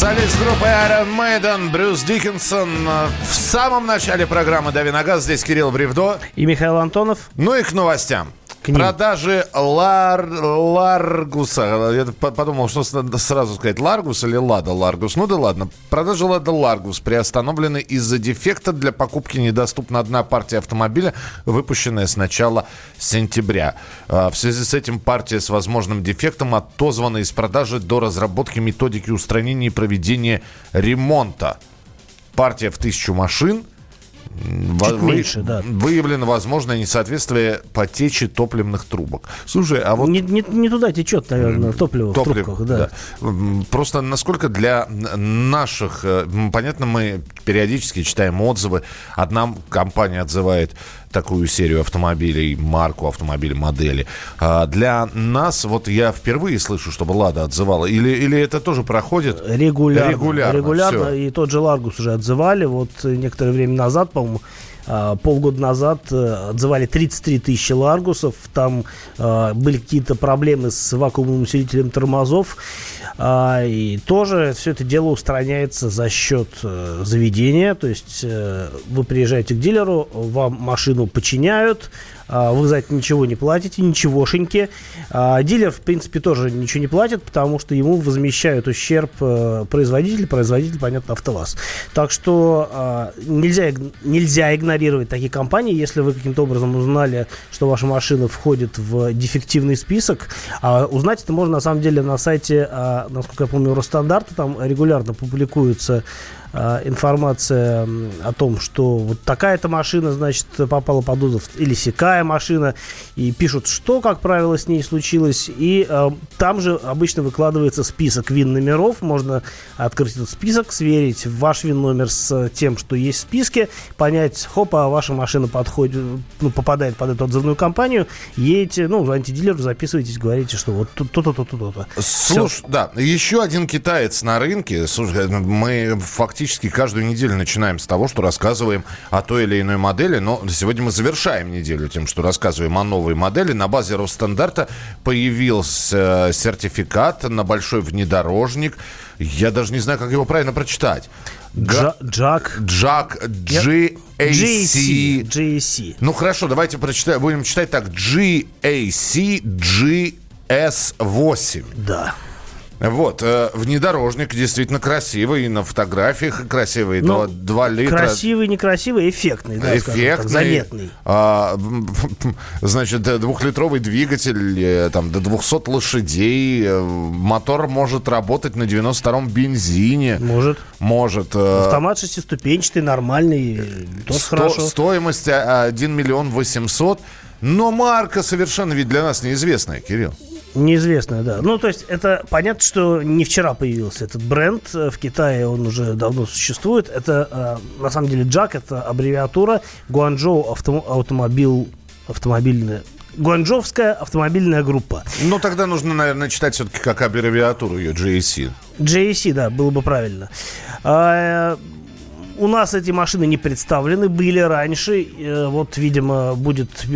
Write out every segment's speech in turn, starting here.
Солист группы Iron Maiden Брюс Диккенсон. В самом начале программы «Дави на газ». Здесь Кирилл Бревдо. И Михаил Антонов. Ну и к новостям к ним. Продажи лар, Ларгуса. Я подумал, что сразу сказать, Ларгус или Лада Ларгус. Ну да ладно. Продажи Лада Ларгус приостановлены из-за дефекта. Для покупки недоступна одна партия автомобиля, выпущенная с начала сентября. А, в связи с этим партия с возможным дефектом отозвана из продажи до разработки методики устранения и проведения ремонта. Партия в тысячу машин – Чуть вы, меньше, да. Выявлено возможное несоответствие по течи топливных трубок. Слушай, а вот... Не, не, не туда течет, наверное, топливо, топливо в трубках, да. да. Просто насколько для наших... Э, понятно, мы периодически читаем отзывы. Одна компания отзывает такую серию автомобилей, марку автомобиля, модели. А для нас, вот я впервые слышу, чтобы «Лада» отзывала. Или, или это тоже проходит? Регулярно. Регулярно, регулярно и тот же «Ларгус» уже отзывали. Вот некоторое время назад, по-моему, а, полгода назад э, отзывали 33 тысячи ларгусов. Там э, были какие-то проблемы с вакуумным усилителем тормозов. Э, и тоже все это дело устраняется за счет э, заведения. То есть э, вы приезжаете к дилеру, вам машину починяют, а, вы за это ничего не платите, ничегошеньки. А, дилер, в принципе, тоже ничего не платит, потому что ему возмещают ущерб э, производитель, производитель, понятно, АвтоВАЗ. Так что а, нельзя, нельзя игнорировать такие компании, если вы каким-то образом узнали, что ваша машина входит в дефективный список. Узнать это можно, на самом деле, на сайте, насколько я помню, Росстандарта, там регулярно публикуются а, информация о том, что вот такая-то машина, значит, попала под отзыв, или сякая машина, и пишут, что, как правило, с ней случилось, и э, там же обычно выкладывается список ВИН-номеров, можно открыть этот список, сверить ваш ВИН-номер с тем, что есть в списке, понять, хопа, ваша машина подходит, ну, попадает под эту отзывную компанию, едете, ну, звоните дилеру, записывайтесь, говорите, что вот то-то, то-то, то-то. Слушай, да, еще один китаец на рынке, слушай, мы фактически практически каждую неделю начинаем с того, что рассказываем о той или иной модели. Но сегодня мы завершаем неделю тем, что рассказываем о новой модели. На базе Росстандарта появился э, сертификат на большой внедорожник. Я даже не знаю, как его правильно прочитать. Джак. Джак GAC. GAC. GAC. Ну хорошо, давайте прочитаем. Будем читать так. GAC GS8. Да. Вот, э, внедорожник действительно красивый, на фотографиях красивый, ну, 2, 2 литра. Красивый, некрасивый, эффектный, да, эффектный, так, заметный. А, значит, двухлитровый двигатель, э, там, до 200 лошадей, э, мотор может работать на 92-м бензине. Может. Может. Э, Автомат шестиступенчатый, нормальный, тоже сто, хорошо. Стоимость 1 миллион 800, но марка совершенно ведь для нас неизвестная, Кирилл. Неизвестная, да. Ну, то есть, это понятно, что не вчера появился этот бренд. В Китае он уже давно существует. Это, э, на самом деле, Джак, это аббревиатура Гуанчжоу авто, автомобиль, автомобильная Гуанчжовская автомобильная группа. Ну, тогда нужно, наверное, читать все-таки как аббревиатуру ее, JAC. JAC, да, было бы правильно. У нас эти машины не представлены, были раньше. Э, вот, видимо, будет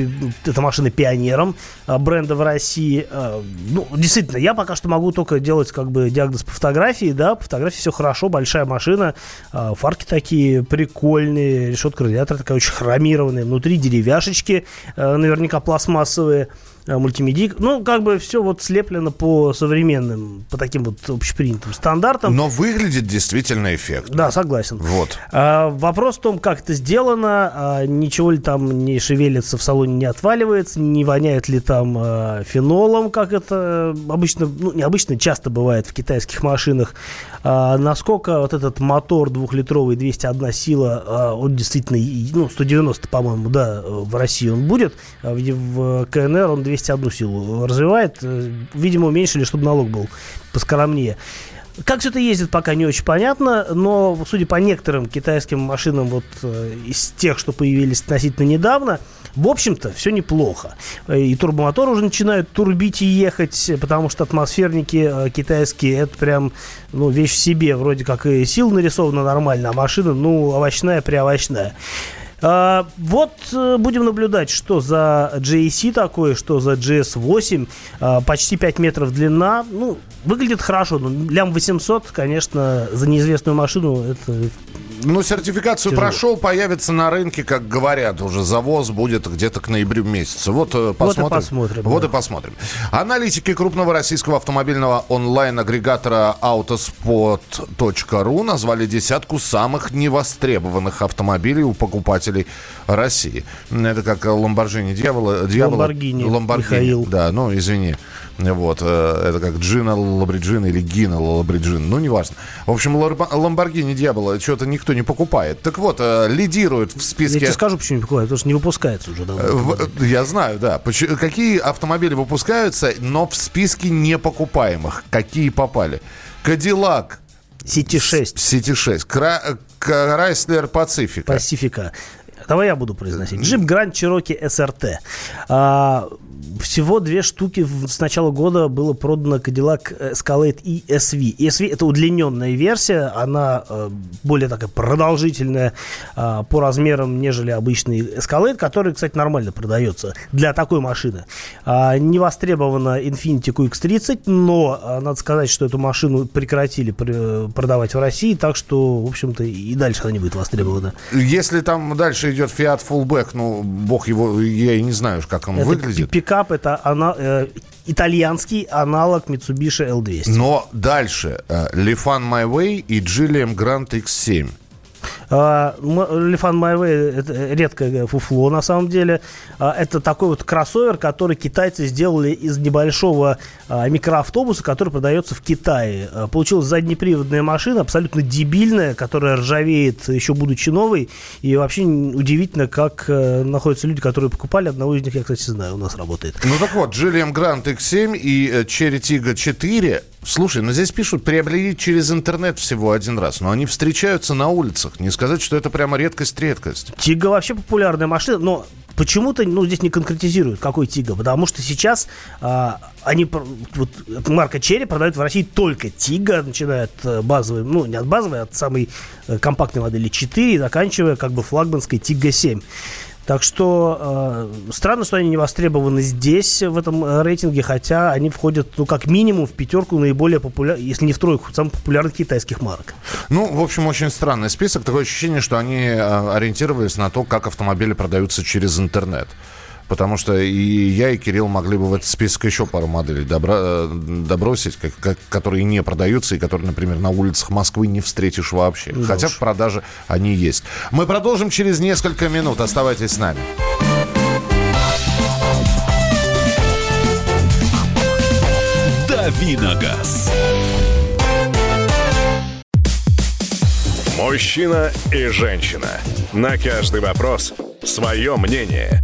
эта машина пионером э, бренда в России. Э, ну, действительно, я пока что могу только делать как бы диагноз по фотографии, да, по фотографии все хорошо, большая машина, фарки такие прикольные, решетка радиатора такая очень хромированная, внутри деревяшечки, наверняка пластмассовые. Э, мультимедик. Ну, как бы все вот слеплено по современным, по таким вот общепринятым стандартам. Но выглядит действительно эффектно. Да, согласен. Вот. А, вопрос в том, как это сделано, а, ничего ли там не шевелится в салоне, не отваливается, не воняет ли там а, фенолом, как это обычно, ну, не обычно, часто бывает в китайских машинах. А, насколько вот этот мотор двухлитровый 201 сила, а, он действительно, ну, 190, по-моему, да, в России он будет, а в, в КНР он 200 201 силу развивает. Э, видимо, уменьшили, чтобы налог был поскромнее. Как все это ездит, пока не очень понятно, но, судя по некоторым китайским машинам, вот э, из тех, что появились относительно недавно, в общем-то, все неплохо. Э, и турбомотор уже начинают турбить и ехать, потому что атмосферники китайские, это прям, ну, вещь в себе. Вроде как и сил нарисована нормально, а машина, ну, овощная-приовощная. А, вот э, будем наблюдать, что за GAC такое, что за GS8. А, почти 5 метров длина. Ну, выглядит хорошо. Но лям 800, конечно, за неизвестную машину это ну, сертификацию Тяжело. прошел, появится на рынке, как говорят, уже завоз будет где-то к ноябрю месяце. Вот посмотрим. Э, вот и посмотрим. Вот да. и посмотрим. Аналитики крупного российского автомобильного онлайн-агрегатора autospot.ru назвали десятку самых невостребованных автомобилей у покупателей России. Это как Ламборджини дьявола. дьявола Ламборгини, Ламборгини. Михаил. Да, ну, извини. Вот, э, это как Джина Лабриджина или Гина Лабриджин, ну, неважно. В общем, Ламборгини Дьявола что-то никто не покупает. Так вот, э, лидирует в списке... Я тебе скажу, почему не покупают, потому что не выпускается уже давно. Э, я знаю, да. Какие автомобили выпускаются, но в списке непокупаемых? Какие попали? Кадиллак, Сити 6. Сити 6. Крайслер Пацифика. Пацифика. Давай я буду произносить. Джип Гранд Чироки СРТ. А, всего две штуки с начала года было продано Cadillac Escalade ESV. ESV это удлиненная версия, она э, более такая продолжительная э, по размерам, нежели обычный Escalade, который, кстати, нормально продается для такой машины. Э, не востребована Infiniti QX30, но э, надо сказать, что эту машину прекратили продавать в России, так что, в общем-то, и дальше она не будет востребована. Если там дальше идет Fiat Fullback, ну, бог его, я и не знаю, как он это выглядит. Пикап это она, э, итальянский аналог Mitsubishi L200. Но дальше э, My Way и Gilliam Grand X7. Лифан Майвей это редкое фуфло на самом деле. А, это такой вот кроссовер, который китайцы сделали из небольшого а, микроавтобуса, который продается в Китае. А, получилась заднеприводная машина, абсолютно дебильная, которая ржавеет еще будучи новой. И вообще удивительно, как э, находятся люди, которые покупали. Одного из них я, кстати, знаю, у нас работает. Ну так вот, Джиллиан Грант X7 и Cherry Tiggo 4 Слушай, ну здесь пишут, приобрели через интернет всего один раз, но они встречаются на улицах. Не сказать, что это прямо редкость-редкость. Тига вообще популярная машина, но почему-то ну, здесь не конкретизируют, какой Тига, потому что сейчас а, они, вот марка Черри продают в России только Тига, начиная от э, базовой, ну, не от базовой, а от самой э, компактной модели 4 и заканчивая как бы флагманской Тига 7. Так что э, странно, что они не востребованы здесь, в этом э, рейтинге, хотя они входят, ну, как минимум, в пятерку наиболее популярных, если не в тройку, самых популярных китайских марок. Ну, в общем, очень странный список. Такое ощущение, что они э, ориентировались на то, как автомобили продаются через интернет. Потому что и я, и Кирилл могли бы в этот список еще пару моделей добра, э, добросить, как, как, которые не продаются и которые, например, на улицах Москвы не встретишь вообще. Да Хотя уж. в продаже они есть. Мы продолжим через несколько минут. Оставайтесь с нами. Давиногаз. Мужчина и женщина. На каждый вопрос свое мнение.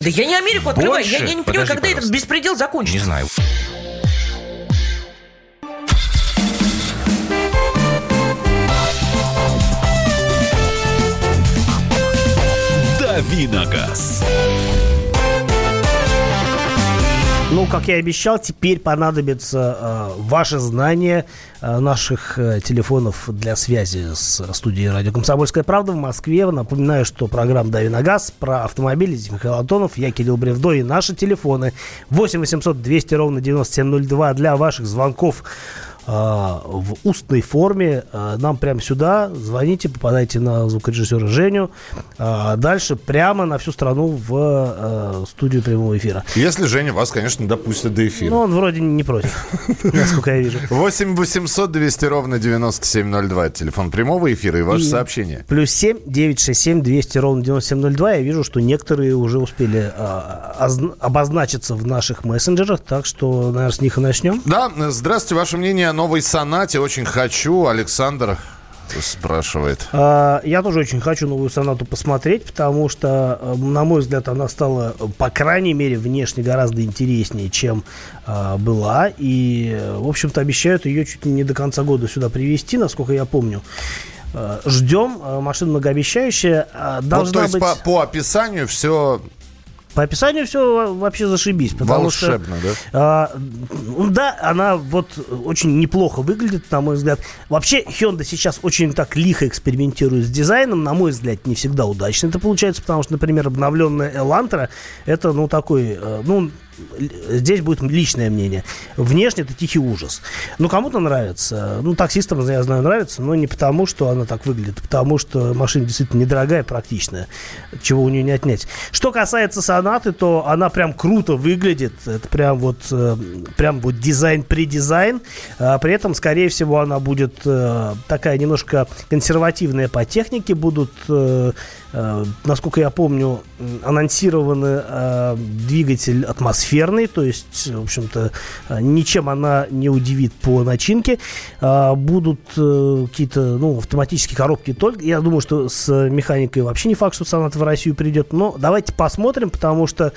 Да я не Америку открываю. Я, я не понимаю, когда пожалуйста. этот беспредел закончится. Не знаю. Давиногаз. Ну, как я и обещал, теперь понадобится э, ваше знание э, наших э, телефонов для связи с студией радио «Комсомольская правда» в Москве. Напоминаю, что программа «Дави на газ» про автомобили. Здесь Михаил Антонов, я Кирилл Бревдо и наши телефоны 8 800 200 ровно 9702 для ваших звонков в устной форме а, нам прямо сюда. Звоните, попадайте на звукорежиссера Женю. А дальше прямо на всю страну в студию прямого эфира. Если Женя вас, конечно, допустит до эфира. Ну, он вроде не против, насколько я вижу. 8 800 200 ровно 9702. Телефон прямого эфира и ваше сообщение. Плюс 7 967 200 ровно 9702. Я вижу, что некоторые уже успели обозначиться в наших мессенджерах, так что, наверное, с них и начнем. Да, здравствуйте. Ваше мнение новой сонате очень хочу. Александр спрашивает. А, я тоже очень хочу новую сонату посмотреть, потому что, э, на мой взгляд, она стала, по крайней мере, внешне гораздо интереснее, чем а, была. И, в общем-то, обещают ее чуть ли не до конца года сюда привезти, насколько я помню. Э, ждем. Э, машина многообещающая. Должна вот, то есть быть... по, по описанию все по описанию все вообще зашибись. Потому Волшебно, что, да? А, да, она вот очень неплохо выглядит, на мой взгляд. Вообще, Hyundai сейчас очень так лихо экспериментирует с дизайном. На мой взгляд, не всегда удачно это получается, потому что, например, обновленная Elantra, это, ну, такой, э, ну, здесь будет личное мнение. Внешне это тихий ужас. Ну, кому-то нравится. Ну, таксистам, я знаю, нравится, но не потому, что она так выглядит, а потому что машина действительно недорогая, практичная, чего у нее не отнять. Что касается сонаты, то она прям круто выглядит. Это прям вот, э, прям вот дизайн-предизайн. А при этом, скорее всего, она будет э, такая немножко консервативная по технике. Будут э, насколько я помню, анонсированы двигатель атмосферный, то есть, в общем-то, э, ничем она не удивит по начинке. Будут какие-то, ну, автоматические коробки только. Я думаю, что с механикой вообще не факт, что Сонат в Россию придет. Но давайте посмотрим, потому что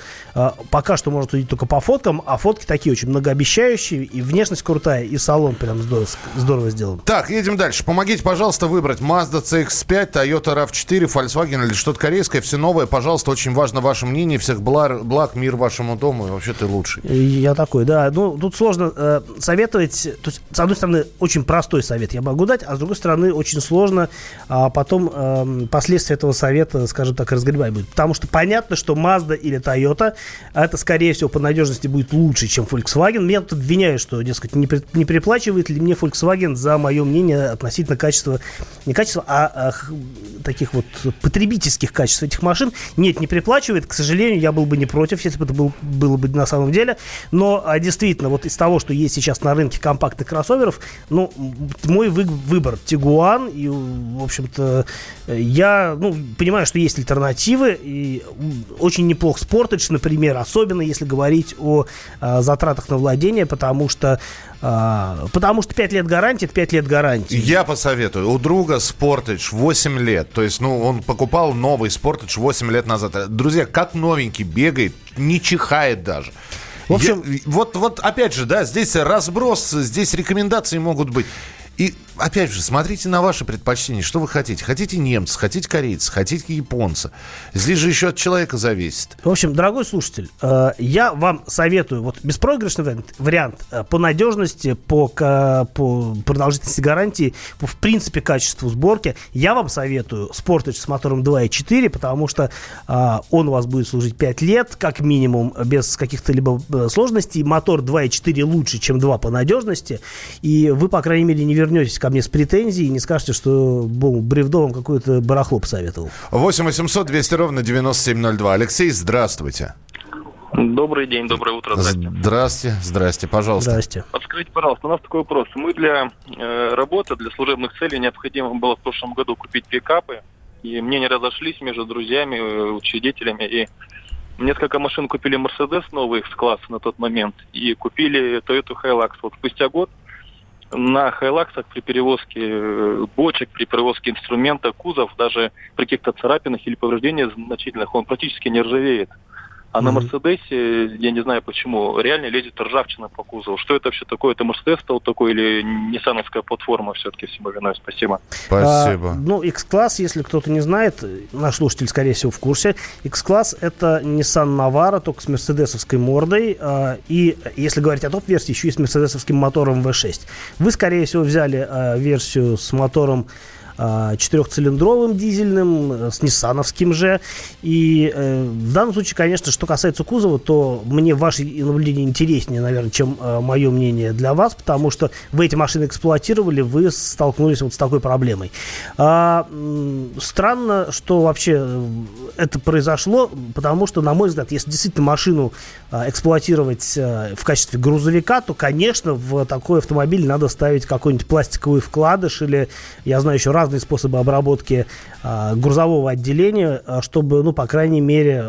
пока что можно судить только по фоткам, а фотки такие очень многообещающие, и внешность крутая, и салон прям здорово, здорово сделан. Так, едем дальше. Помогите, пожалуйста, выбрать Mazda CX-5, Toyota RAV4, Volkswagen или что-то корейское, все новое. Пожалуйста, очень важно ваше мнение. Всех благ, благ мир вашему дому. Вообще ты лучший. Я такой, да. Ну, тут сложно э, советовать. То есть, с одной стороны, очень простой совет я могу дать, а с другой стороны, очень сложно а потом э, последствия этого совета, скажем так, разгребать будет. Потому что понятно, что Mazda или Toyota, это, скорее всего, по надежности будет лучше, чем Volkswagen. Меня тут обвиняют, что, дескать, не, при, не переплачивает ли мне Volkswagen за мое мнение относительно качества, не качества, а, а таких вот потребительских качеств этих машин. Нет, не приплачивает. К сожалению, я был бы не против, если бы это был, было бы на самом деле. Но а, действительно, вот из того, что есть сейчас на рынке компактных кроссоверов, ну, мой вы, выбор Тигуан. И, в общем-то, я ну, понимаю, что есть альтернативы. И очень неплох Sportage, например, особенно если говорить о а, затратах на владение, потому что а, потому что 5 лет гарантии, это 5 лет гарантии. Я посоветую. У друга Sportage 8 лет. То есть, ну, он покупал новый Sportage 8 лет назад. Друзья, как новенький бегает, не чихает даже. В общем, Я, вот, вот опять же, да, здесь разброс, здесь рекомендации могут быть. И опять же, смотрите на ваши предпочтения. Что вы хотите? Хотите немца, хотите корейца, хотите японца. Здесь же еще от человека зависит. В общем, дорогой слушатель, э, я вам советую, вот беспроигрышный вариант, э, по надежности, по, по продолжительности гарантии, по, в принципе, качеству сборки, я вам советую Sportage с мотором 2.4, потому что э, он у вас будет служить 5 лет, как минимум, без каких-то либо сложностей. Мотор 2.4 лучше, чем 2 по надежности, и вы, по крайней мере, не вернетесь ко мне с претензией и не скажете, что был Бревдо вам какое-то барахло посоветовал. 8 800 200 ровно 9702. Алексей, здравствуйте. Добрый день, доброе утро. Здрасте. Здрасте, здрасте, пожалуйста. Здрасте. Подскажите, пожалуйста, у нас такой вопрос. Мы для э, работы, для служебных целей необходимо было в прошлом году купить пикапы, и мне не разошлись между друзьями, э, учредителями, и несколько машин купили Mercedes новый с класса на тот момент, и купили Toyota Hilux. Вот спустя год на хайлаксах при перевозке э, бочек, при перевозке инструмента, кузов, даже при каких-то царапинах или повреждениях значительных, он практически не ржавеет. А mm-hmm. на Мерседесе, я не знаю почему, реально лезет ржавчина по кузову. Что это вообще такое? Это Мерседес стал такой или ниссановская платформа все-таки всему виной? Спасибо. Спасибо. А, ну, X-класс, если кто-то не знает, наш слушатель, скорее всего, в курсе. X-класс это Nissan Navara, только с мерседесовской мордой. А, и если говорить о топ-версии, еще и с мерседесовским мотором V6. Вы, скорее всего, взяли а, версию с мотором четырехцилиндровым дизельным, э, с ниссановским же. И э, в данном случае, конечно, что касается кузова, то мне ваши наблюдения интереснее, наверное, чем э, мое мнение для вас, потому что вы эти машины эксплуатировали, вы столкнулись вот с такой проблемой. А, странно, что вообще э, это произошло, потому что, на мой взгляд, если действительно машину а, эксплуатировать а, в качестве грузовика, то, конечно, в такой автомобиль надо ставить какой-нибудь пластиковый вкладыш или, я знаю, еще раз разные способы обработки а, грузового отделения, а, чтобы, ну, по крайней мере,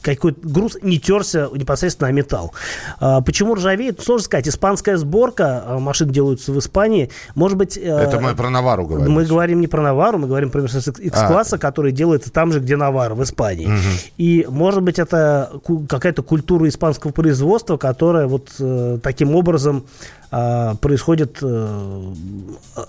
какой-то груз не терся непосредственно на металл. А, почему ржавеет? Сложно сказать. Испанская сборка, а, машин делаются в Испании, может быть... Э, Это мы про Навару говорим. Мы говорим не про Навару, мы говорим про X-класса, а. который делается там же, где Навара, в Испании. Угу. И, может быть, это какая-то культура испанского производства, которая вот э, таким образом происходит э,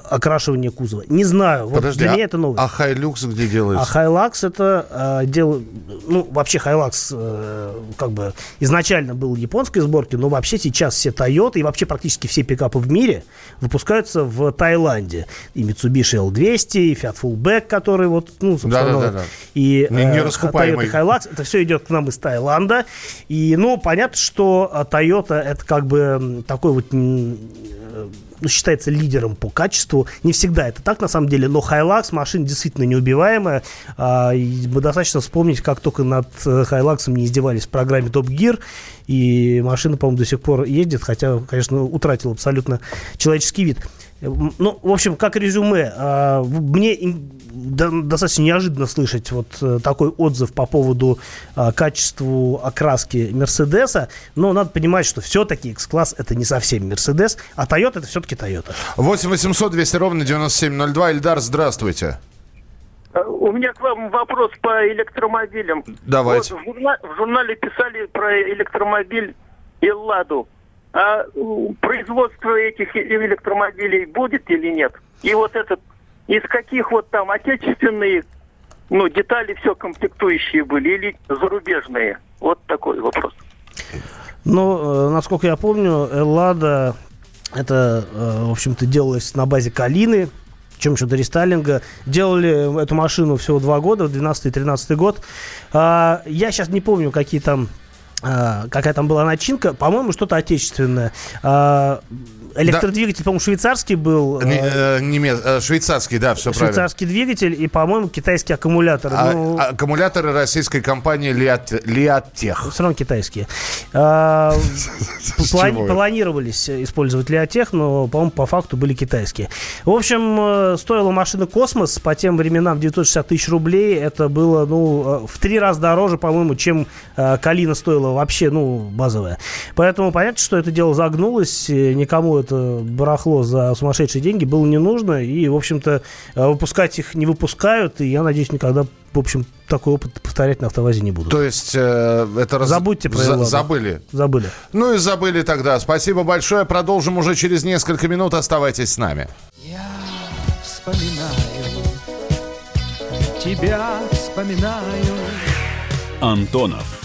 окрашивание кузова. Не знаю. Вот Подожди, для а, меня это новость. А Hilux где делается? А Hilux это э, дело... Ну, вообще Hilux э, как бы изначально был японской сборки, но вообще сейчас все Toyota и вообще практически все пикапы в мире выпускаются в Таиланде. И Mitsubishi L200, и Fiat Fullback, который вот, ну, собственно, да, да, да, да. и не, не Toyota Hilux. Это все идет к нам из Таиланда. И, ну, понятно, что Toyota это как бы такой вот ну, считается лидером по качеству. Не всегда это так, на самом деле, но Hilux машина действительно неубиваемая. А, и достаточно вспомнить, как только над Hilux не издевались в программе Top Gear, и машина, по-моему, до сих пор ездит, хотя, конечно, утратила абсолютно человеческий вид. Ну, в общем, как резюме, а, мне достаточно неожиданно слышать вот э, такой отзыв по поводу а, качеству окраски Мерседеса, но надо понимать, что все-таки X-класс это не совсем Мерседес, а Toyota это все-таки Toyota. 8 800 200 ровно 9702. Эльдар, здравствуйте. Э, у меня к вам вопрос по электромобилям. Давайте. Вот в, журнале, в журнале писали про электромобиль Элладу. А производство этих электромобилей будет или нет? И вот этот из каких вот там отечественные ну, детали все комплектующие были или зарубежные? Вот такой вопрос. Ну, э, насколько я помню, Эллада это, э, в общем-то, делалось на базе Калины, чем что-то рестайлинга. Делали эту машину всего два года, 12-13 год. А, я сейчас не помню, какие там какая там была начинка, по-моему, что-то отечественное. А, Электродвигатель, да. по-моему, швейцарский был. Не, э, немец... Э, швейцарский, да, все швейцарский правильно. двигатель и, по-моему, китайский аккумулятор. А, ну... Аккумуляторы российской компании Лиат... Лиатех. Все равно китайские. А, плани... Планировались использовать Лиатех, но, по-моему, по факту были китайские. В общем, э, стоила машина Космос по тем временам 960 тысяч рублей. Это было, ну, в три раза дороже, по-моему, чем Калина стоила вообще, ну, базовая. Поэтому понятно, что это дело загнулось. Никому это барахло за сумасшедшие деньги было не нужно. И, в общем-то, э, выпускать их не выпускают. И я надеюсь, никогда в общем, такой опыт повторять на автовазе не буду. То есть э, это... Раз... Забудьте про За- Забыли? Забыли. Ну и забыли тогда. Спасибо большое. Продолжим уже через несколько минут. Оставайтесь с нами. Я вспоминаю, тебя вспоминаю. Антонов.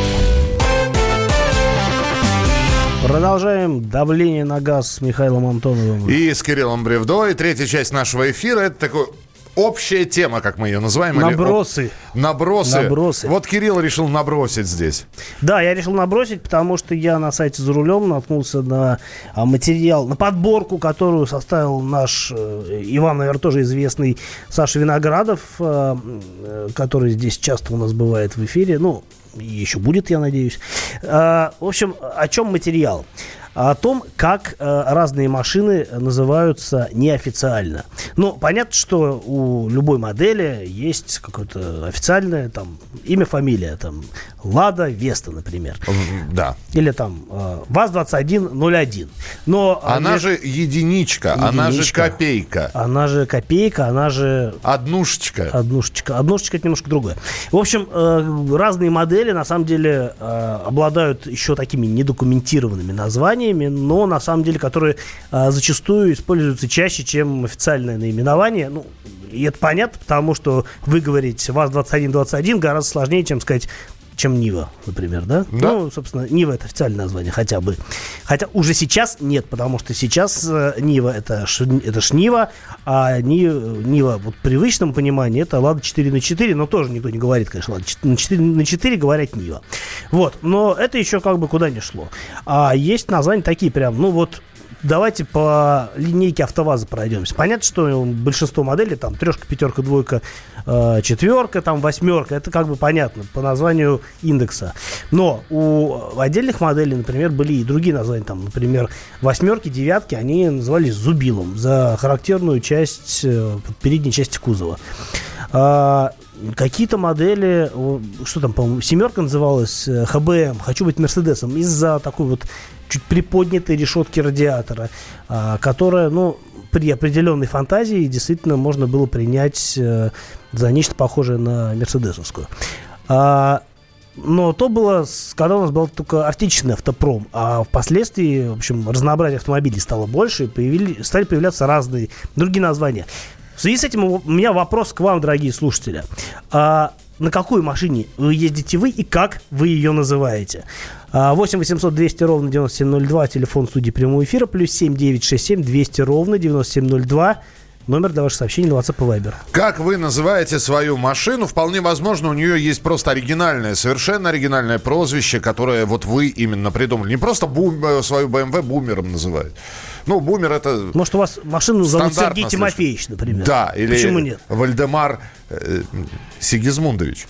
Продолжаем давление на газ с Михаилом Антоновым. И с Кириллом Бревдо. И третья часть нашего эфира. Это такой общая тема, как мы ее называем. Набросы. Или, набросы. Набросы. Вот Кирилл решил набросить здесь. Да, я решил набросить, потому что я на сайте «За рулем» наткнулся на а, материал, на подборку, которую составил наш, э, и вам, наверное, тоже известный Саша Виноградов, э, э, который здесь часто у нас бывает в эфире. Ну, еще будет, я надеюсь. А, в общем, о чем материал? О том, как э, разные машины называются неофициально. Ну, понятно, что у любой модели есть какое-то официальное там имя, фамилия, там Лада Веста, например. Да. Или там э, ВАЗ-2101. Но она же единичка, единичка, она же копейка. Она же копейка, она же... Однушечка. Однушечка. Однушечка это немножко другое. В общем, э, разные модели на самом деле э, обладают еще такими недокументированными названиями, но на самом деле, которые э, зачастую используются чаще, чем официальное наименование. Ну, и это понятно, потому что выговорить ВАЗ-2121 гораздо сложнее, чем сказать чем Нива, например, да? да? Ну, собственно, Нива это официальное название хотя бы. Хотя уже сейчас нет, потому что сейчас э, Нива это, ш, это Шнива, а Ни, Нива вот в привычном понимании это Лада 4 на 4, но тоже никто не говорит, конечно, Лада 4 на 4, на 4 говорят Нива. Вот, но это еще как бы куда не шло. А есть названия такие прям, ну вот давайте по линейке АвтоВАЗа пройдемся. Понятно, что большинство моделей, там, трешка, пятерка, двойка, э, четверка, там, восьмерка, это как бы понятно по названию индекса. Но у отдельных моделей, например, были и другие названия, там, например, восьмерки, девятки, они назывались зубилом за характерную часть, э, передней части кузова. А, какие-то модели, что там, по-моему, семерка называлась, ХБМ, хочу быть Мерседесом, из-за такой вот чуть приподнятой решетки радиатора, а, которая, ну, при определенной фантазии действительно можно было принять э, за нечто похожее на мерседесовскую. А, но то было, когда у нас был только отечественный автопром, а впоследствии, в общем, разнообразие автомобилей стало больше, и появились, стали появляться разные другие названия. В связи с этим у меня вопрос к вам, дорогие слушатели. А, на какой машине вы ездите вы и как вы ее называете? 8 800 200 ровно 9702, телефон студии прямого эфира, плюс 7 967 200 ровно 9702. Номер для ваших сообщений на WhatsApp и Viber. Как вы называете свою машину? Вполне возможно, у нее есть просто оригинальное, совершенно оригинальное прозвище, которое вот вы именно придумали. Не просто бум, э, свою BMW бумером называют. Ну, бумер это... Может, у вас машину зовут Сергей Тимофеевич, например? Да, или Почему нет? Вальдемар э, Сигизмундович.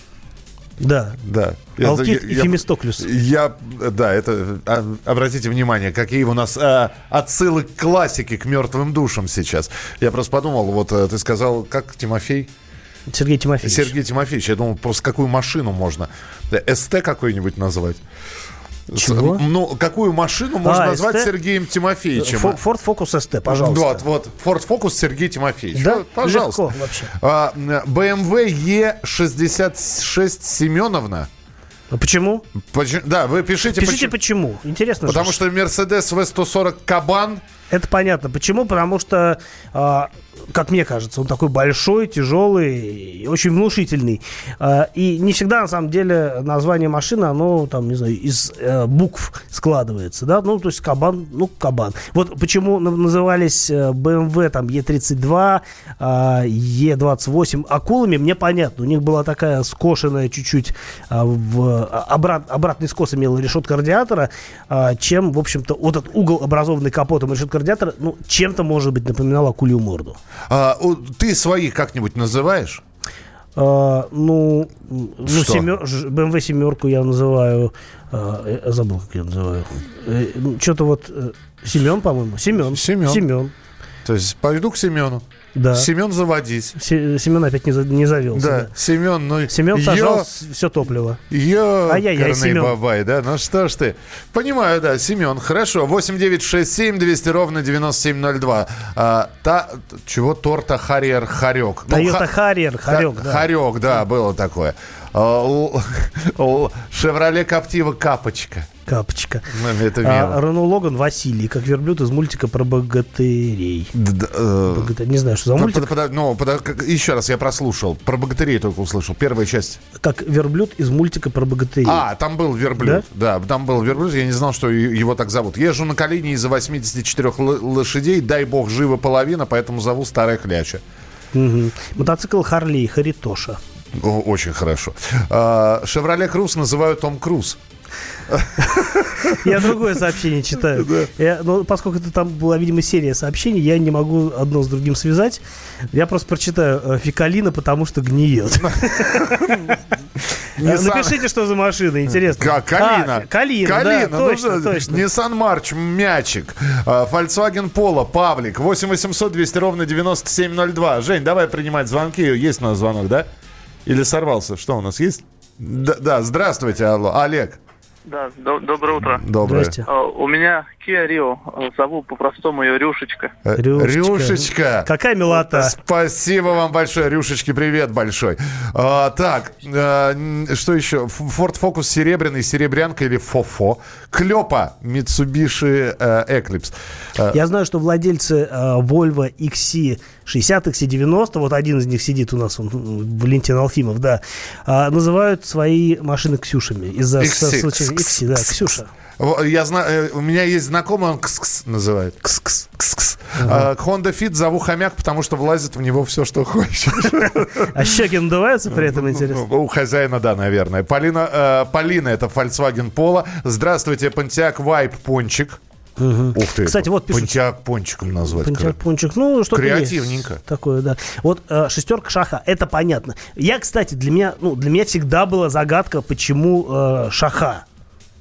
Да. Да. Алкит и Фемистоклюс. Я, да, это, а, обратите внимание, какие у нас а, отсылы к классике, к мертвым душам сейчас. Я просто подумал, вот э, ты сказал, как Тимофей? Сергей Тимофеевич. Сергей Тимофеевич. Я думал, просто какую машину можно? СТ какой-нибудь назвать? Чего? Ну, какую машину можно а, назвать ST? Сергеем Тимофеевичем? Ford Focus ST, пожалуйста. Вот, вот. Ford Focus Сергей Тимофеевич. Да, пожалуйста. Легко вообще. А, BMW E66 Семеновна. А почему? Почему? Да, вы пишите, пишите почему. почему. Интересно. Потому что Mercedes V140 Кабан. Это понятно. Почему? Потому что а, как мне кажется, он такой большой, тяжелый, очень внушительный. А, и не всегда, на самом деле, название машины, оно, там, не знаю, из э, букв складывается, да, ну, то есть кабан, ну, кабан. Вот почему назывались BMW, э, там, E32, E28 акулами, мне понятно. У них была такая скошенная чуть-чуть а, в обрат, обратный скос имела решетка радиатора, а, чем, в общем-то, вот этот угол, образованный капотом решетка радиатора, ну, чем-то, может быть, напоминал акулью морду. А, ты своих как-нибудь называешь? А, ну, ну семер, BMW семерку я называю, а, я забыл, как я называю. Э, ну, что-то вот э, Семен, по-моему. Семен. Семен. Семен. То есть пойду к Семену. Да. Семен заводись. Семен опять не, не завелся. Да, Семен, ну... Семен сажал ё... все топливо. Ё-карный Семен. бабай, да? Ну что ж ты. Понимаю, да, Семен, хорошо. 8967 200 ровно 9702. А, та, чего торта Харьер Харек? Тойота ну, Харьер Харек, да. Харек, да, было такое. А, Шевроле Коптива Капочка. Капочка. Ну, это а, Рену Логан Василий, как верблюд из мультика про богатырей. Да, э... Богатырь. Не знаю, что за мультик. Под, под, ну, под, еще раз я прослушал. Про богатырей только услышал. Первая часть. Как верблюд из мультика про богатырей. А, там был верблюд. Да? да, там был верблюд. Я не знал, что его так зовут. Езжу на колени из-за 84 лошадей. Дай бог, живо половина, поэтому зову Старая Кляча. Угу. Мотоцикл Харли Харитоша. Очень хорошо. А, Шевроле Круз называют Том Круз. Я другое сообщение читаю. Ну, поскольку это там была, видимо, серия сообщений, я не могу одно с другим связать. Я просто прочитаю э, фекалина, потому что гниет. Напишите, что за машина, интересно. Калина. А, Калина, Калина, ну точно, точно. Nissan March, мячик. А, Volkswagen Polo, Павлик. 8 800 200 ровно 9702. Жень, давай принимать звонки. Есть у нас звонок, да? Или сорвался? Что у нас есть? Да, да здравствуйте, алло. Олег. Да, до, доброе утро. Доброе. Uh, у меня Kia Rio. Зову по-простому ее Рюшечка. Э, Рюшечка. Рюшечка. Какая милота. Спасибо вам большое, Рюшечки, привет большой. А, так, а, что еще? Ford Focus серебряный, серебрянка или фофо. Клёпа, Mitsubishi Eclipse. Я знаю, что владельцы Volvo XC 60 XC90, вот один из них сидит у нас, он, Валентин Алфимов, да, называют свои машины Ксюшами. Из-за XC, XC, да, Ксюша. Я знаю, э, у меня есть знакомый, он кс-кс называет. Кс-кс. Кс-кс. Uh-huh. Honda Fit зову хомяк, потому что влазит в него все, что хочешь. А щеки надуваются при этом, интересно? У хозяина, да, наверное. Полина, э, Полина это Volkswagen Polo. Здравствуйте, Pontiac Vibe Пончик. Угу. Ух ты. Кстати, вот пишут. Понтиак пончиком назвать. Понтиак пончик. Ну, что Креативненько. Есть такое, да. Вот э, шестерка шаха, это понятно. Я, кстати, для меня, ну, для меня всегда была загадка, почему э, шаха.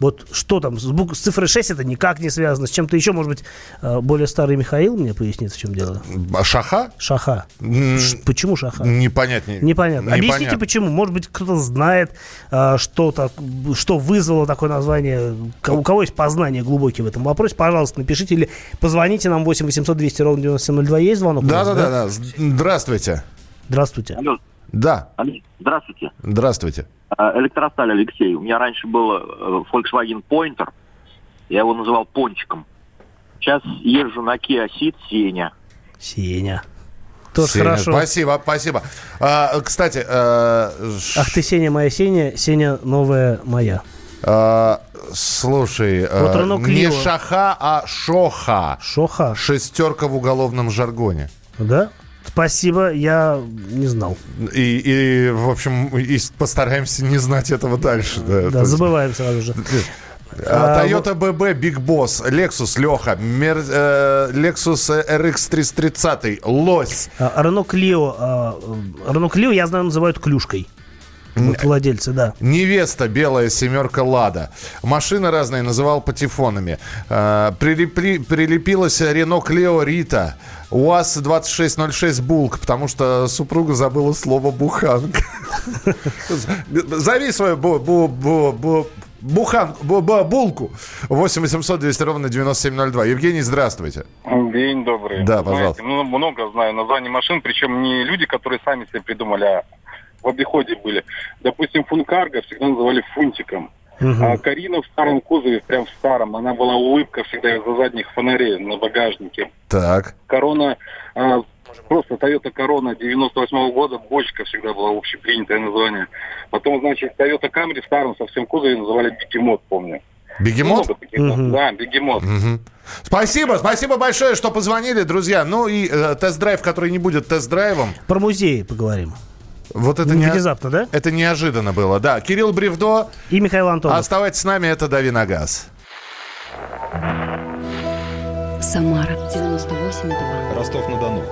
Вот что там, с, бук... с цифрой 6 это никак не связано. С чем-то еще, может быть, э, более старый Михаил мне пояснит, в чем дело. А шаха? Шаха. Ш- почему шаха? Непонятнее. Непонятно. Непонятно. Объясните, почему. Может быть, кто-то знает, э, что, так, что вызвало такое название. У кого есть познание глубокие в этом вопросе, пожалуйста, напишите или позвоните нам 8 800 200 ровно 9702. Есть звонок? Да, да, да, да. Здравствуйте. Здравствуйте. Алло. Да. Здравствуйте. Здравствуйте. А, электросталь Алексей. У меня раньше был э, Volkswagen Pointer. Я его называл пончиком. Сейчас езжу на Kia Ceed Сеня. Сеня. Тоже Сеня. хорошо. Спасибо, спасибо. А, кстати... А... Ах ты, Сеня моя Сеня, Сеня новая моя. А, слушай, вот а, не Шаха, а Шоха. Шоха. Шестерка в уголовном жаргоне. Да? Спасибо, я не знал. И, и в общем, и постараемся не знать этого дальше. Да, да забываем сразу же. А, а, Toyota BB Big Boss, Lexus Леха, Мер, э, Lexus RX 330, Лось. Clio, а, Renault Clio, я знаю, называют клюшкой. Вот владельцы, да. Невеста, белая семерка Лада. Машины разные называл патефонами. Прилепли, прилепилась Рено Клео Рита. УАЗ-2606 Булк, потому что супруга забыла слово буханка. Зови свою бу, бу, бу, бу, Бухан, бу, бу, булку. 8 800 200 ровно 9702. Евгений, здравствуйте. День добрый. Да, пожалуйста. Знаете, ну, много знаю названий машин, причем не люди, которые сами себе придумали, а в обиходе были. Допустим, функарго всегда называли фунтиком. Угу. А Карина в старом кузове, прям в старом, она была улыбка всегда из-за задних фонарей на багажнике. Так. Корона, а, просто Toyota Корона 98 -го года, бочка всегда была общепринятое название. Потом, значит, Toyota Camry в старом совсем кузове называли Бегемот, помню. Бегемот? Угу. Да, бегемот. Угу. Спасибо, спасибо большое, что позвонили, друзья. Ну и э, тест-драйв, который не будет тест-драйвом. Про музеи поговорим. Вот это не, внезапно, да? Это неожиданно было, да. Кирилл Бревдо. И Михаил Антонов. Оставайтесь с нами, это «Дави на газ». Самара, 98,2. Ростов-на-Дону.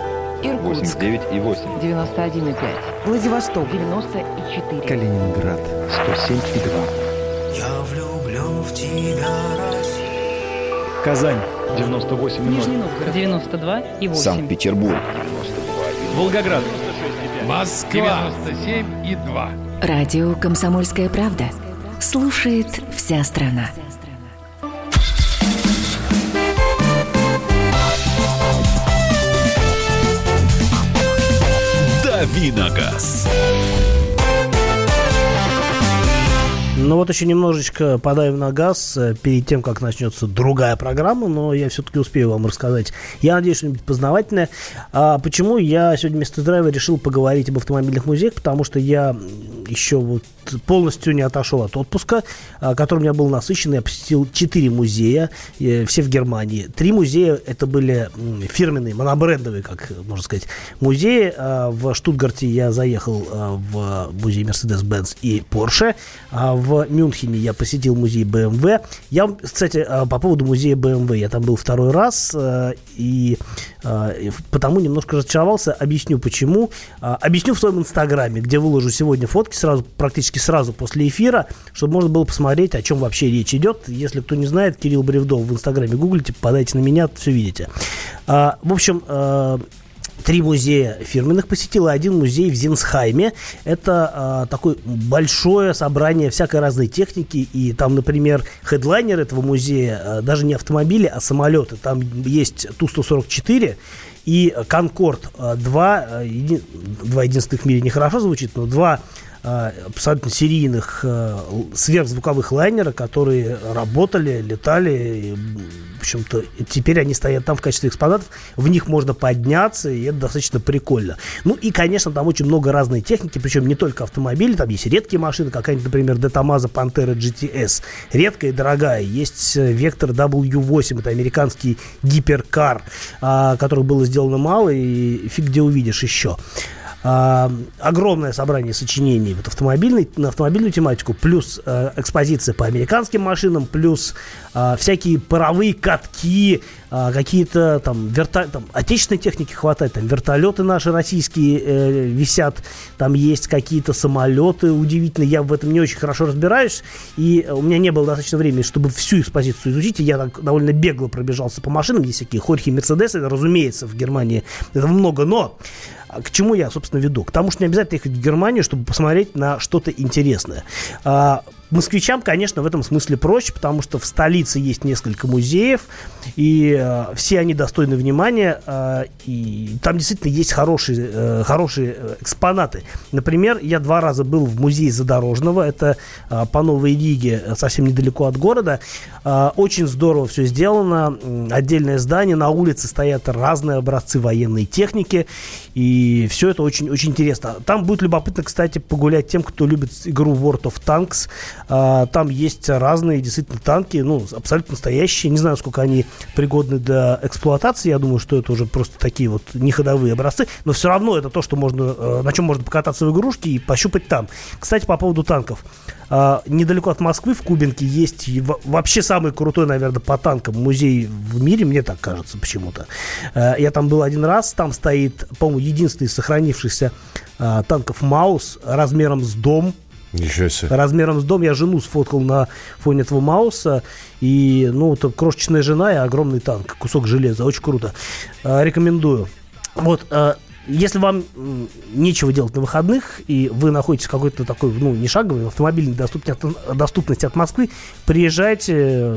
Иркутск. 89,8. 91,5. Владивосток. 94. Калининград. 107,2. Я влюблен в тебя, Россия. Казань. 98,0. Нижний Новгород. 92,8. Санкт-Петербург. 92,2. Волгоград. Москва 97 и 2. Радио Комсомольская правда. Слушает вся страна. Давиногаз. Ну вот еще немножечко подаем на газ э, перед тем, как начнется другая программа, но я все-таки успею вам рассказать. Я надеюсь, что-нибудь познавательное. А почему я сегодня вместо драйва решил поговорить об автомобильных музеях? Потому что я еще вот полностью не отошел от отпуска, а, который у меня был насыщенный. Я посетил 4 музея, э, все в Германии. Три музея это были фирменные, монобрендовые, как можно сказать, музеи. А, в Штутгарте я заехал а, в музей Mercedes-Benz и Porsche. В Мюнхене я посетил музей BMW. Я, кстати, э, по поводу музея BMW, я там был второй раз, э, и потому немножко разочаровался. Объясню почему. Объясню в своем инстаграме, где выложу сегодня фотки сразу, практически сразу после эфира, чтобы можно было посмотреть, о чем вообще речь идет. Если кто не знает, Кирилл Бревдов в инстаграме гуглите, подайте на меня, все видите. В общем, три музея фирменных посетил, и один музей в Зинсхайме. Это э, такое большое собрание всякой разной техники, и там, например, хедлайнер этого музея э, даже не автомобили, а самолеты. Там есть Ту-144 и Конкорд 2, э, еди, два единственных в мире нехорошо звучит, но два абсолютно серийных э, сверхзвуковых лайнера, которые работали, летали. И, в общем-то, теперь они стоят там в качестве экспонатов. В них можно подняться, и это достаточно прикольно. Ну и, конечно, там очень много разной техники, причем не только автомобили, там есть редкие машины, какая-нибудь, например, Детамаза Pantera GTS. Редкая и дорогая. Есть Vector W8, это американский гиперкар, а, который было сделано мало, и фиг где увидишь еще э, огромное собрание сочинений вот автомобильной, на автомобильную тематику, плюс э, экспозиция по американским машинам, плюс э, всякие паровые катки, э, какие-то там, верта... там отечественной техники хватает, там вертолеты наши российские э, висят, там есть какие-то самолеты удивительные, я в этом не очень хорошо разбираюсь, и у меня не было достаточно времени, чтобы всю экспозицию изучить, и я так довольно бегло пробежался по машинам, есть всякие Хорхи, Мерседесы, разумеется, в Германии этого много, но а к чему я, собственно, веду? К тому, что не обязательно ехать в Германию, чтобы посмотреть на что-то интересное. А, Москвичам, конечно, в этом смысле проще, потому что в столице есть несколько музеев, и э, все они достойны внимания, э, и там действительно есть хорошие, э, хорошие э, экспонаты. Например, я два раза был в музее Задорожного, это э, по Новой Риге, э, совсем недалеко от города. Э, очень здорово все сделано, отдельное здание, на улице стоят разные образцы военной техники, и все это очень, очень интересно. Там будет любопытно, кстати, погулять тем, кто любит игру World of Tanks, а, там есть разные действительно танки, ну, абсолютно настоящие. Не знаю, сколько они пригодны для эксплуатации. Я думаю, что это уже просто такие вот неходовые образцы. Но все равно это то, что можно, э, на чем можно покататься в игрушке и пощупать там. Кстати, по поводу танков. А, недалеко от Москвы, в Кубинке, есть вообще самый крутой, наверное, по танкам музей в мире, мне так кажется почему-то. Э, я там был один раз, там стоит, по-моему, единственный из сохранившихся а, танков Маус размером с дом, Ничего себе. Размером с дом. Я жену сфоткал на фоне этого Мауса. И, ну, это крошечная жена и огромный танк. Кусок железа. Очень круто. А, рекомендую. Вот, а, если вам нечего делать на выходных, и вы находитесь в какой-то такой, ну, не шаговой, автомобильной доступности от, доступности от Москвы, приезжайте,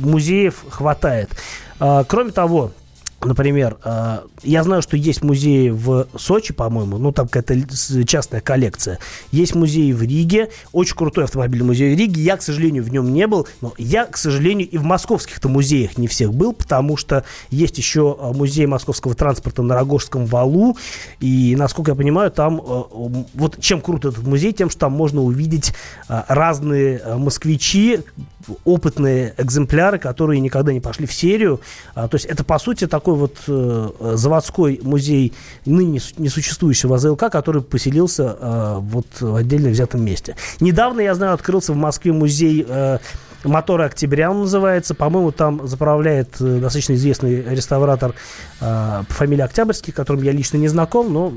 музеев хватает. Кроме того, Например, э, я знаю, что есть музеи в Сочи, по-моему, ну там какая-то частная коллекция. Есть музей в Риге, очень крутой автомобильный музей в Риге. Я, к сожалению, в нем не был, но я, к сожалению, и в московских-то музеях не всех был, потому что есть еще э, музей московского транспорта на Рогожском валу, и, насколько я понимаю, там э, вот чем крут этот музей, тем, что там можно увидеть разные москвичи, опытные экземпляры, которые никогда не пошли в серию. А, то есть это, по сути, такой вот э, заводской музей ныне несуществующего АЗЛК, который поселился э, вот в отдельно взятом месте. Недавно, я знаю, открылся в Москве музей э, Моторы октября он называется. По-моему, там заправляет э, достаточно известный реставратор э, по фамилии Октябрьский, которым я лично не знаком, но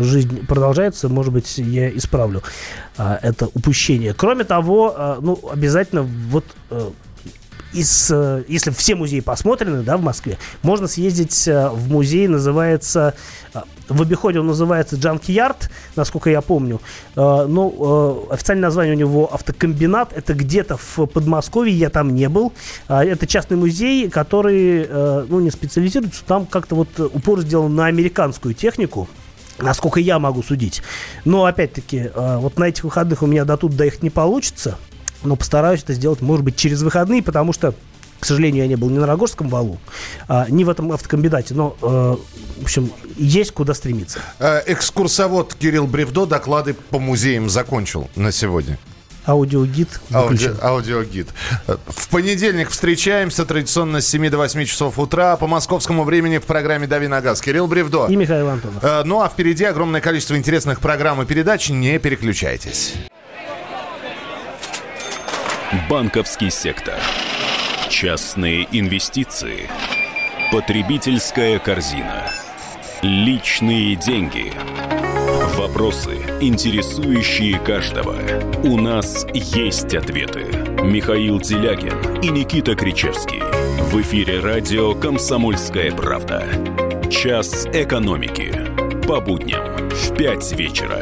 жизнь продолжается. Может быть, я исправлю э, это упущение. Кроме того, э, ну, обязательно вот э, из, э, если все музеи посмотрены, да, в Москве, можно съездить э, в музей, называется, э, в обиходе он называется Джанки Ярд, насколько я помню. Но официальное название у него автокомбинат. Это где-то в Подмосковье, я там не был. Это частный музей, который, ну, не специализируется, там как-то вот упор сделан на американскую технику насколько я могу судить. Но, опять-таки, вот на этих выходных у меня до тут доехать не получится – но постараюсь это сделать, может быть, через выходные, потому что к сожалению, я не был ни на Рогожском валу, а, ни в этом автокомбинате, но, э, в общем, есть куда стремиться. Э, экскурсовод Кирилл Бревдо доклады по музеям закончил на сегодня. Аудиогид. Ауди, аудиогид. В понедельник встречаемся традиционно с 7 до 8 часов утра по московскому времени в программе «Дави на газ». Кирилл Бревдо. И Михаил Антонов. Э, ну а впереди огромное количество интересных программ и передач. Не переключайтесь. Банковский сектор. Частные инвестиции. Потребительская корзина. Личные деньги. Вопросы, интересующие каждого. У нас есть ответы. Михаил Делягин и Никита Кричевский. В эфире радио «Комсомольская правда». Час экономики. По будням в 5 вечера.